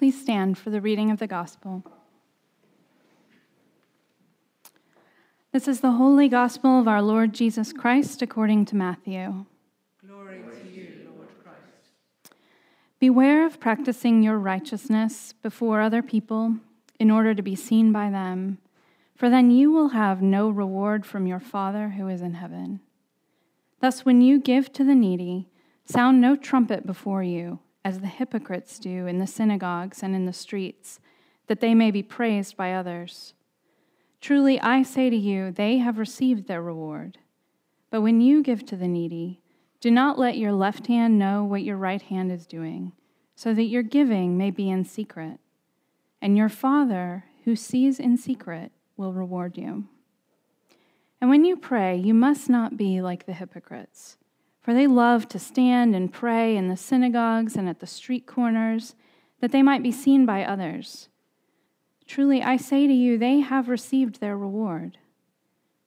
Please stand for the reading of the gospel. This is the holy gospel of our Lord Jesus Christ according to Matthew. Glory to you, Lord Christ. Beware of practicing your righteousness before other people in order to be seen by them, for then you will have no reward from your Father who is in heaven. Thus, when you give to the needy, sound no trumpet before you as the hypocrites do in the synagogues and in the streets, that they may be praised by others. Truly, I say to you, they have received their reward. But when you give to the needy, do not let your left hand know what your right hand is doing, so that your giving may be in secret. And your Father, who sees in secret, will reward you. And when you pray, you must not be like the hypocrites for they love to stand and pray in the synagogues and at the street corners, that they might be seen by others. Truly, I say to you, they have received their reward.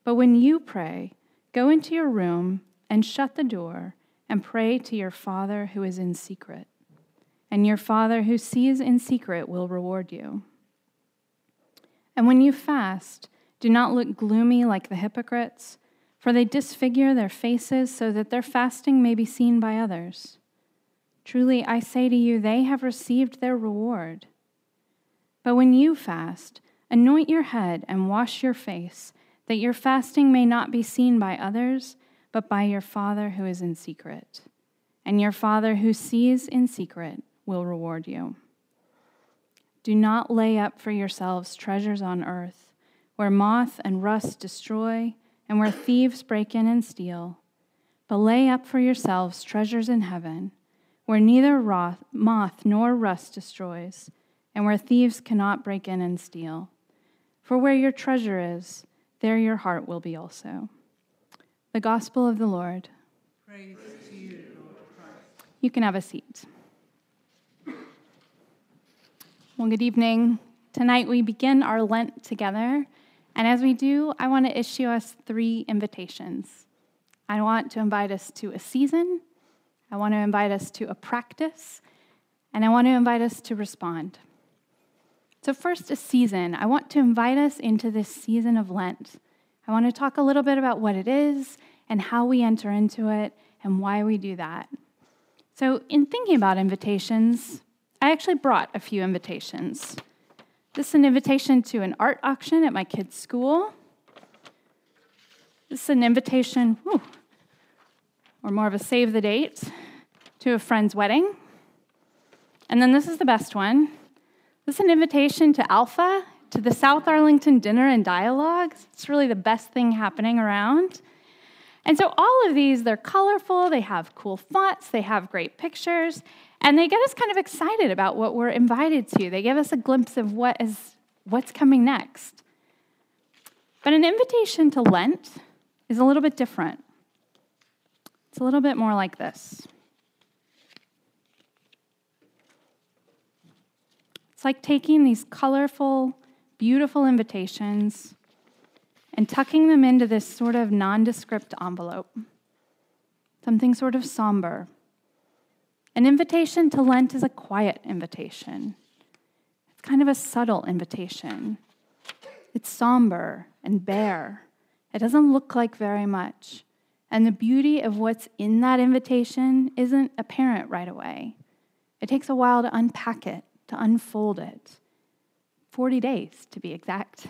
But when you pray, go into your room and shut the door and pray to your Father who is in secret. And your Father who sees in secret will reward you. And when you fast, do not look gloomy like the hypocrites for they disfigure their faces so that their fasting may be seen by others. Truly, I say to you, they have received their reward. But when you fast, anoint your head and wash your face, that your fasting may not be seen by others, but by your Father who is in secret. And your Father who sees in secret will reward you. Do not lay up for yourselves treasures on earth, where moth and rust destroy and where thieves break in and steal. But lay up for yourselves treasures in heaven, where neither moth nor rust destroys, and where thieves cannot break in and steal. For where your treasure is, there your heart will be also. The Gospel of the Lord. Praise to you, Lord Christ. You can have a seat. Well, good evening. Tonight we begin our Lent together. And as we do, I want to issue us three invitations. I want to invite us to a season, I want to invite us to a practice, and I want to invite us to respond. So, first, a season. I want to invite us into this season of Lent. I want to talk a little bit about what it is and how we enter into it and why we do that. So, in thinking about invitations, I actually brought a few invitations. This is an invitation to an art auction at my kid's school. This is an invitation, whew, or more of a save the date, to a friend's wedding. And then this is the best one. This is an invitation to Alpha, to the South Arlington Dinner and Dialogue. It's really the best thing happening around. And so all of these, they're colorful, they have cool fonts, they have great pictures, and they get us kind of excited about what we're invited to. They give us a glimpse of what is what's coming next. But an invitation to Lent is a little bit different. It's a little bit more like this. It's like taking these colorful, beautiful invitations and tucking them into this sort of nondescript envelope, something sort of somber. An invitation to Lent is a quiet invitation. It's kind of a subtle invitation. It's somber and bare. It doesn't look like very much. And the beauty of what's in that invitation isn't apparent right away. It takes a while to unpack it, to unfold it. 40 days, to be exact.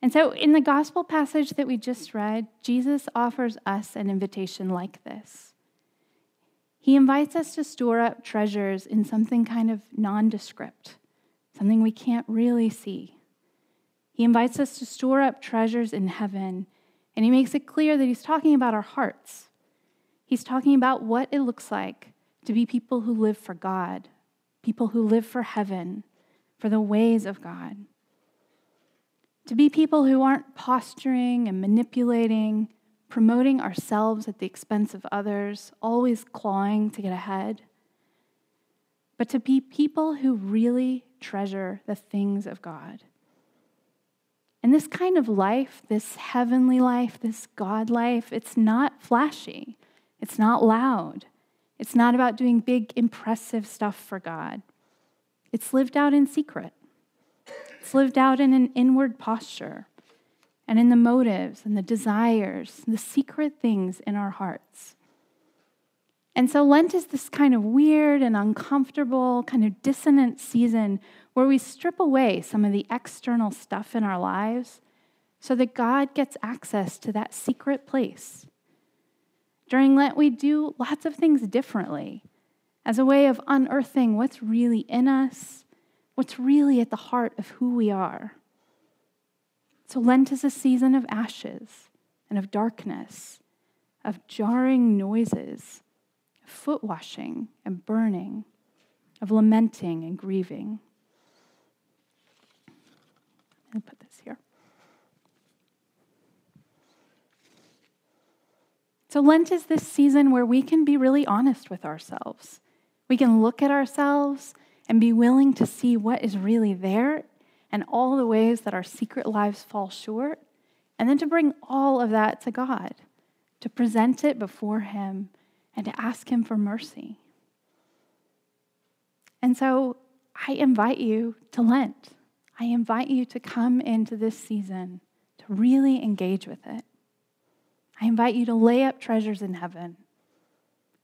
And so, in the gospel passage that we just read, Jesus offers us an invitation like this. He invites us to store up treasures in something kind of nondescript, something we can't really see. He invites us to store up treasures in heaven, and he makes it clear that he's talking about our hearts. He's talking about what it looks like to be people who live for God, people who live for heaven, for the ways of God to be people who aren't posturing and manipulating, promoting ourselves at the expense of others, always clawing to get ahead, but to be people who really treasure the things of God. And this kind of life, this heavenly life, this God life, it's not flashy. It's not loud. It's not about doing big, impressive stuff for God. it's lived out in secret, it's lived out in an inward posture and in the motives and the desires, the secret things in our hearts. And so Lent is this kind of weird and uncomfortable, kind of dissonant season where we strip away some of the external stuff in our lives so that God gets access to that secret place. During Lent, we do lots of things differently as a way of unearthing what's really in us, what's really at the heart of who we are. So, Lent is a season of ashes and of darkness, of jarring noises, of foot washing and burning, of lamenting and grieving. Let me put this here. So, Lent is this season where we can be really honest with ourselves. We can look at ourselves and be willing to see what is really there and all the ways that our secret lives fall short, and then to bring all of that to God, to present it before Him, and to ask Him for mercy. And so I invite you to Lent. I invite you to come into this season to really engage with it. I invite you to lay up treasures in heaven.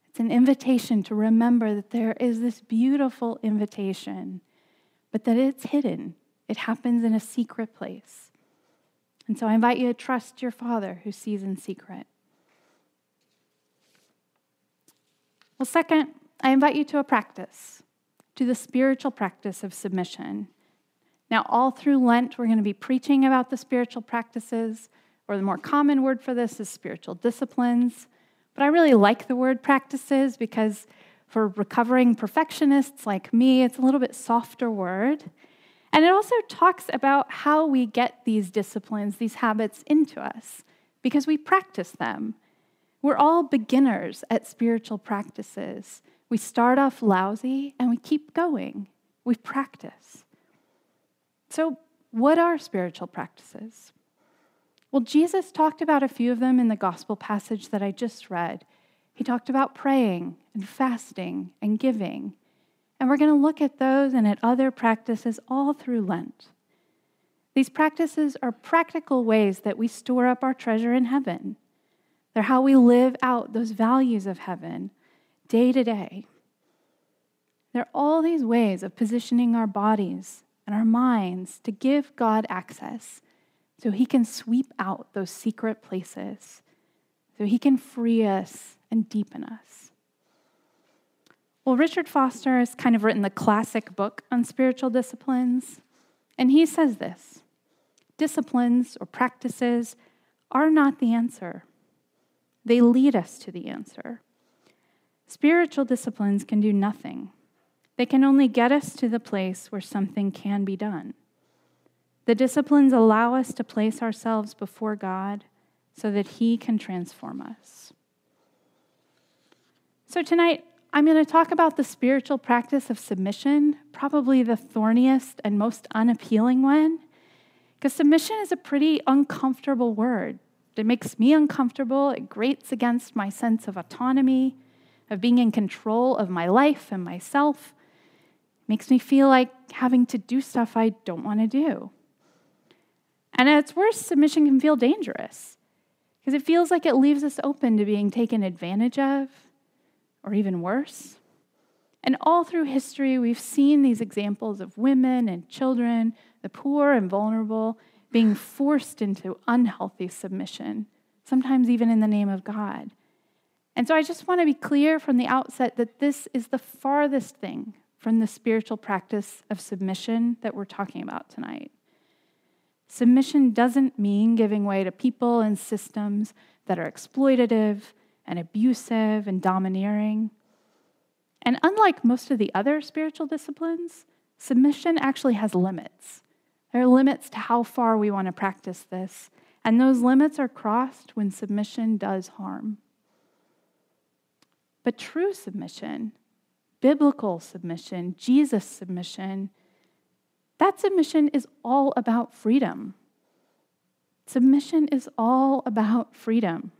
It's an invitation to remember that there is this beautiful invitation, but that it's hidden. It happens in a secret place. And so I invite you to trust your Father who sees in secret. Well, second, I invite you to a practice, to the spiritual practice of submission. Now, all through Lent, we're going to be preaching about the spiritual practices, or the more common word for this is spiritual disciplines. But I really like the word practices because for recovering perfectionists like me, it's a little bit softer word. And it also talks about how we get these disciplines, these habits into us, because we practice them. We're all beginners at spiritual practices. We start off lousy and we keep going. We practice. So, what are spiritual practices? Well, Jesus talked about a few of them in the gospel passage that I just read. He talked about praying and fasting and giving. And we're going to look at those and at other practices all through Lent. These practices are practical ways that we store up our treasure in heaven. They're how we live out those values of heaven day to day. There are all these ways of positioning our bodies and our minds to give God access so he can sweep out those secret places, so he can free us and deepen us. Well, Richard Foster has kind of written the classic book on spiritual disciplines, and he says this disciplines or practices are not the answer, they lead us to the answer. Spiritual disciplines can do nothing. They can only get us to the place where something can be done. The disciplines allow us to place ourselves before God so that He can transform us. So, tonight, I'm going to talk about the spiritual practice of submission, probably the thorniest and most unappealing one, because submission is a pretty uncomfortable word. It makes me uncomfortable, it grates against my sense of autonomy, of being in control of my life and myself. It makes me feel like having to do stuff I don't want to do. And at its worst, submission can feel dangerous because it feels like it leaves us open to being taken advantage of, or even worse. And all through history, we've seen these examples of women and children, the poor and vulnerable, being forced into unhealthy submission, sometimes even in the name of God. And so I just want to be clear from the outset that this is the farthest thing from the spiritual practice of submission that we're talking about tonight. Submission doesn't mean giving way to people and systems that are exploitative and abusive and domineering. And unlike most of the other spiritual disciplines, submission actually has limits. There are limits to how far we want to practice this, and those limits are crossed when submission does harm. But true submission, biblical submission, Jesus submission, that submission is all about freedom. Submission is all about freedom.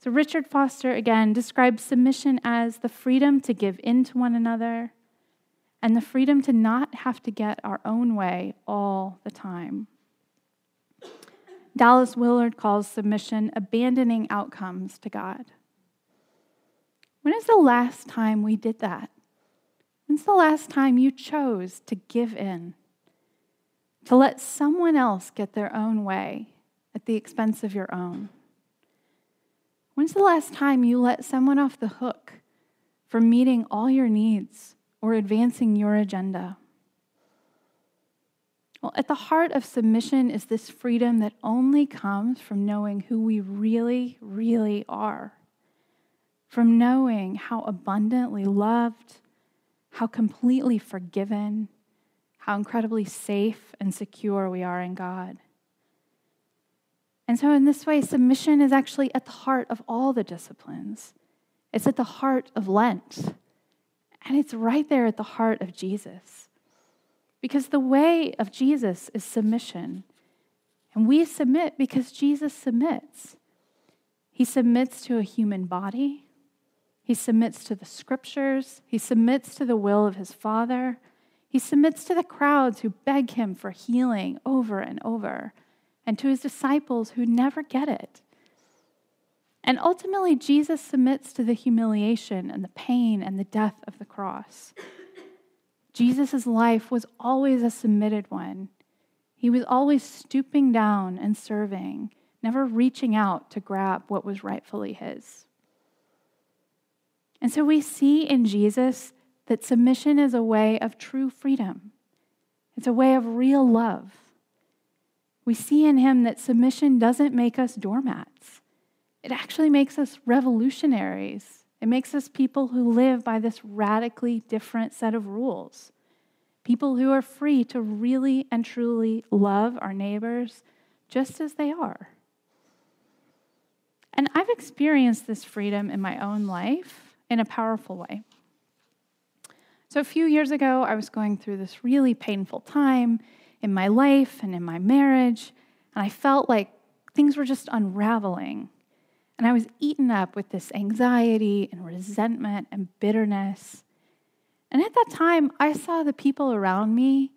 So, Richard Foster again describes submission as the freedom to give in to one another, and the freedom to not have to get our own way all the time. Dallas Willard calls submission abandoning outcomes to God. When is the last time we did that? When's the last time you chose to give in? To let someone else get their own way at the expense of your own? When's the last time you let someone off the hook for meeting all your needs or advancing your agenda? Well, at the heart of submission is this freedom that only comes from knowing who we really, really are, from knowing how abundantly loved, how completely forgiven, how incredibly safe and secure we are in God. And so, in this way, submission is actually at the heart of all the disciplines. It's at the heart of Lent. And it's right there at the heart of Jesus. Because the way of Jesus is submission. And we submit because Jesus submits. He submits to a human body, he submits to the scriptures, he submits to the will of his Father, he submits to the crowds who beg him for healing over and over, and to his disciples who never get it. And ultimately, Jesus submits to the humiliation and the pain and the death of the cross. Jesus' life was always a submitted one. He was always stooping down and serving, never reaching out to grab what was rightfully his. And so we see in Jesus that submission is a way of true freedom, it's a way of real love. We see in him that submission doesn't make us doormats it actually makes us revolutionaries. It makes us people who live by this radically different set of rules. People who are free to really and truly love our neighbors just as they are. And I've experienced this freedom in my own life in a powerful way. So, a few years ago, I was going through this really painful time in my life and in my marriage, and I felt like things were just unraveling. And I was eaten up with this anxiety and resentment and bitterness. And at that time, I saw the people around me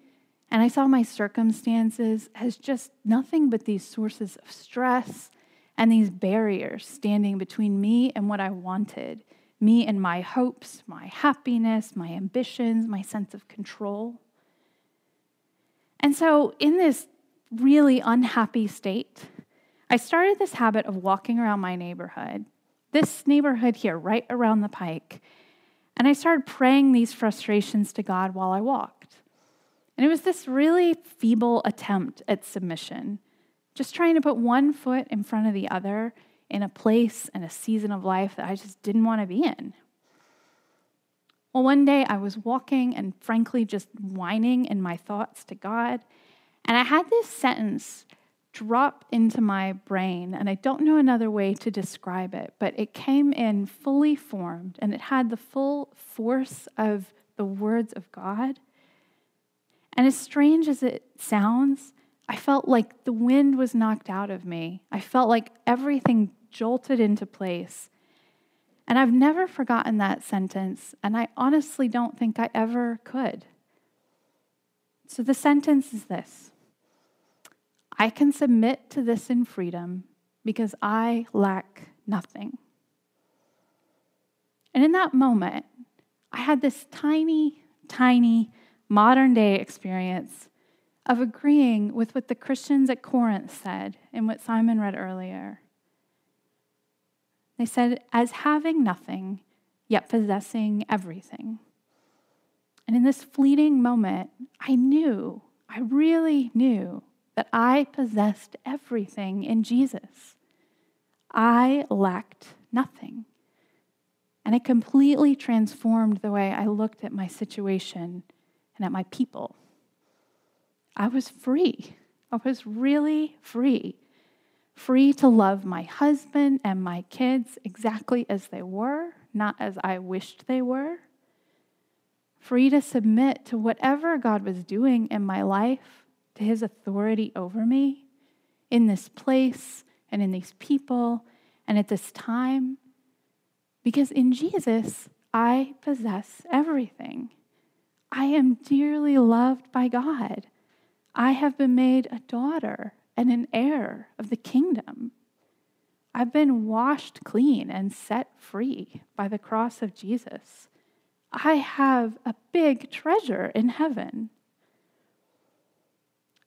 and I saw my circumstances as just nothing but these sources of stress and these barriers standing between me and what I wanted me and my hopes, my happiness, my ambitions, my sense of control. And so, in this really unhappy state, I started this habit of walking around my neighborhood, this neighborhood here, right around the pike, and I started praying these frustrations to God while I walked. And it was this really feeble attempt at submission, just trying to put one foot in front of the other in a place and a season of life that I just didn't want to be in. Well, one day I was walking and frankly just whining in my thoughts to God, and I had this sentence drop into my brain, and I don't know another way to describe it, but it came in fully formed and it had the full force of the words of God. And as strange as it sounds, I felt like the wind was knocked out of me. I felt like everything jolted into place. And I've never forgotten that sentence, and I honestly don't think I ever could. So the sentence is this I can submit to this in freedom because I lack nothing. And in that moment, I had this tiny, tiny modern day experience of agreeing with what the Christians at Corinth said and what Simon read earlier. They said, as having nothing, yet possessing everything. And in this fleeting moment, I knew, I really knew that I possessed everything in Jesus. I lacked nothing. And it completely transformed the way I looked at my situation and at my people. I was free. I was really free. Free to love my husband and my kids exactly as they were, not as I wished they were. Free to submit to whatever God was doing in my life to his authority over me in this place and in these people and at this time. Because in Jesus, I possess everything. I am dearly loved by God. I have been made a daughter and an heir of the kingdom. I've been washed clean and set free by the cross of Jesus. I have a big treasure in heaven.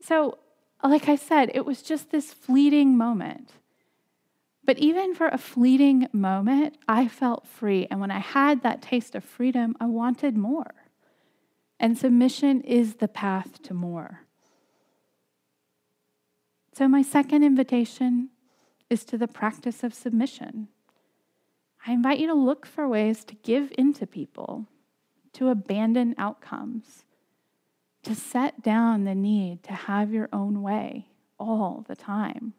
So, like I said, it was just this fleeting moment. But even for a fleeting moment, I felt free. And when I had that taste of freedom, I wanted more. And submission is the path to more. So, my second invitation is to the practice of submission. I invite you to look for ways to give into people, to abandon outcomes, to set down the need to have your own way all the time.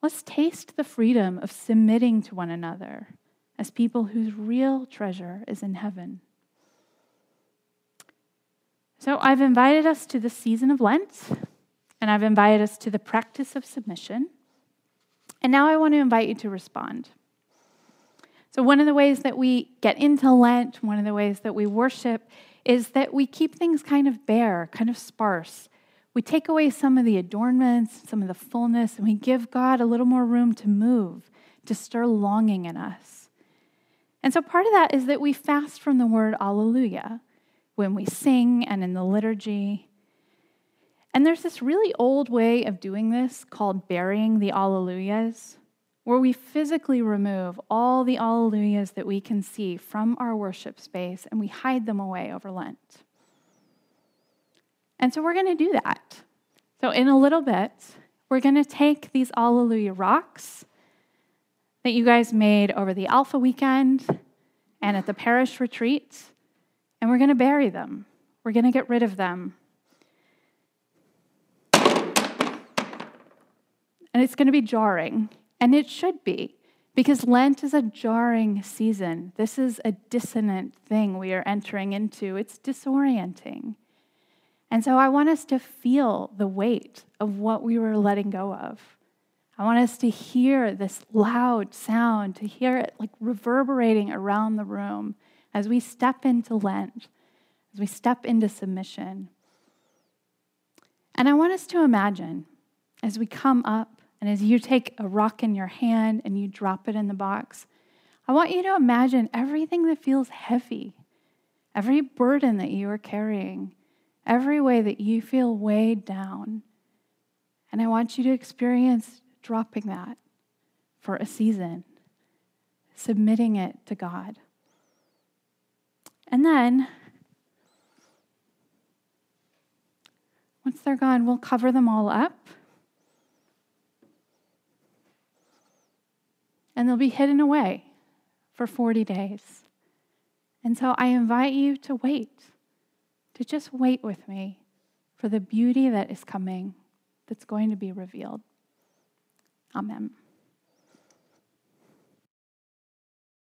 Let's taste the freedom of submitting to one another as people whose real treasure is in heaven. So, I've invited us to the season of Lent, and I've invited us to the practice of submission. And now I want to invite you to respond. So, one of the ways that we get into Lent, one of the ways that we worship, is that we keep things kind of bare, kind of sparse. We take away some of the adornments, some of the fullness, and we give God a little more room to move, to stir longing in us. And so, part of that is that we fast from the word alleluia when we sing and in the liturgy. And there's this really old way of doing this called burying the Alleluias, where we physically remove all the Alleluias that we can see from our worship space and we hide them away over Lent. And so we're going to do that. So, in a little bit, we're going to take these Alleluia rocks that you guys made over the Alpha weekend and at the parish retreat, and we're going to bury them. We're going to get rid of them and it's going to be jarring. And it should be, because Lent is a jarring season. This is a dissonant thing we are entering into, it's disorienting. And so I want us to feel the weight of what we were letting go of. I want us to hear this loud sound, to hear it like reverberating around the room as we step into Lent, as we step into submission. And I want us to imagine as we come up and as you take a rock in your hand and you drop it in the box, I want you to imagine everything that feels heavy, every burden that you are carrying, every way that you feel weighed down. And I want you to experience dropping that for a season, submitting it to God. And then, once they're gone, we'll cover them all up and they'll be hidden away for 40 days. And so I invite you to wait, to just wait with me for the beauty that is coming, that's going to be revealed. Amen.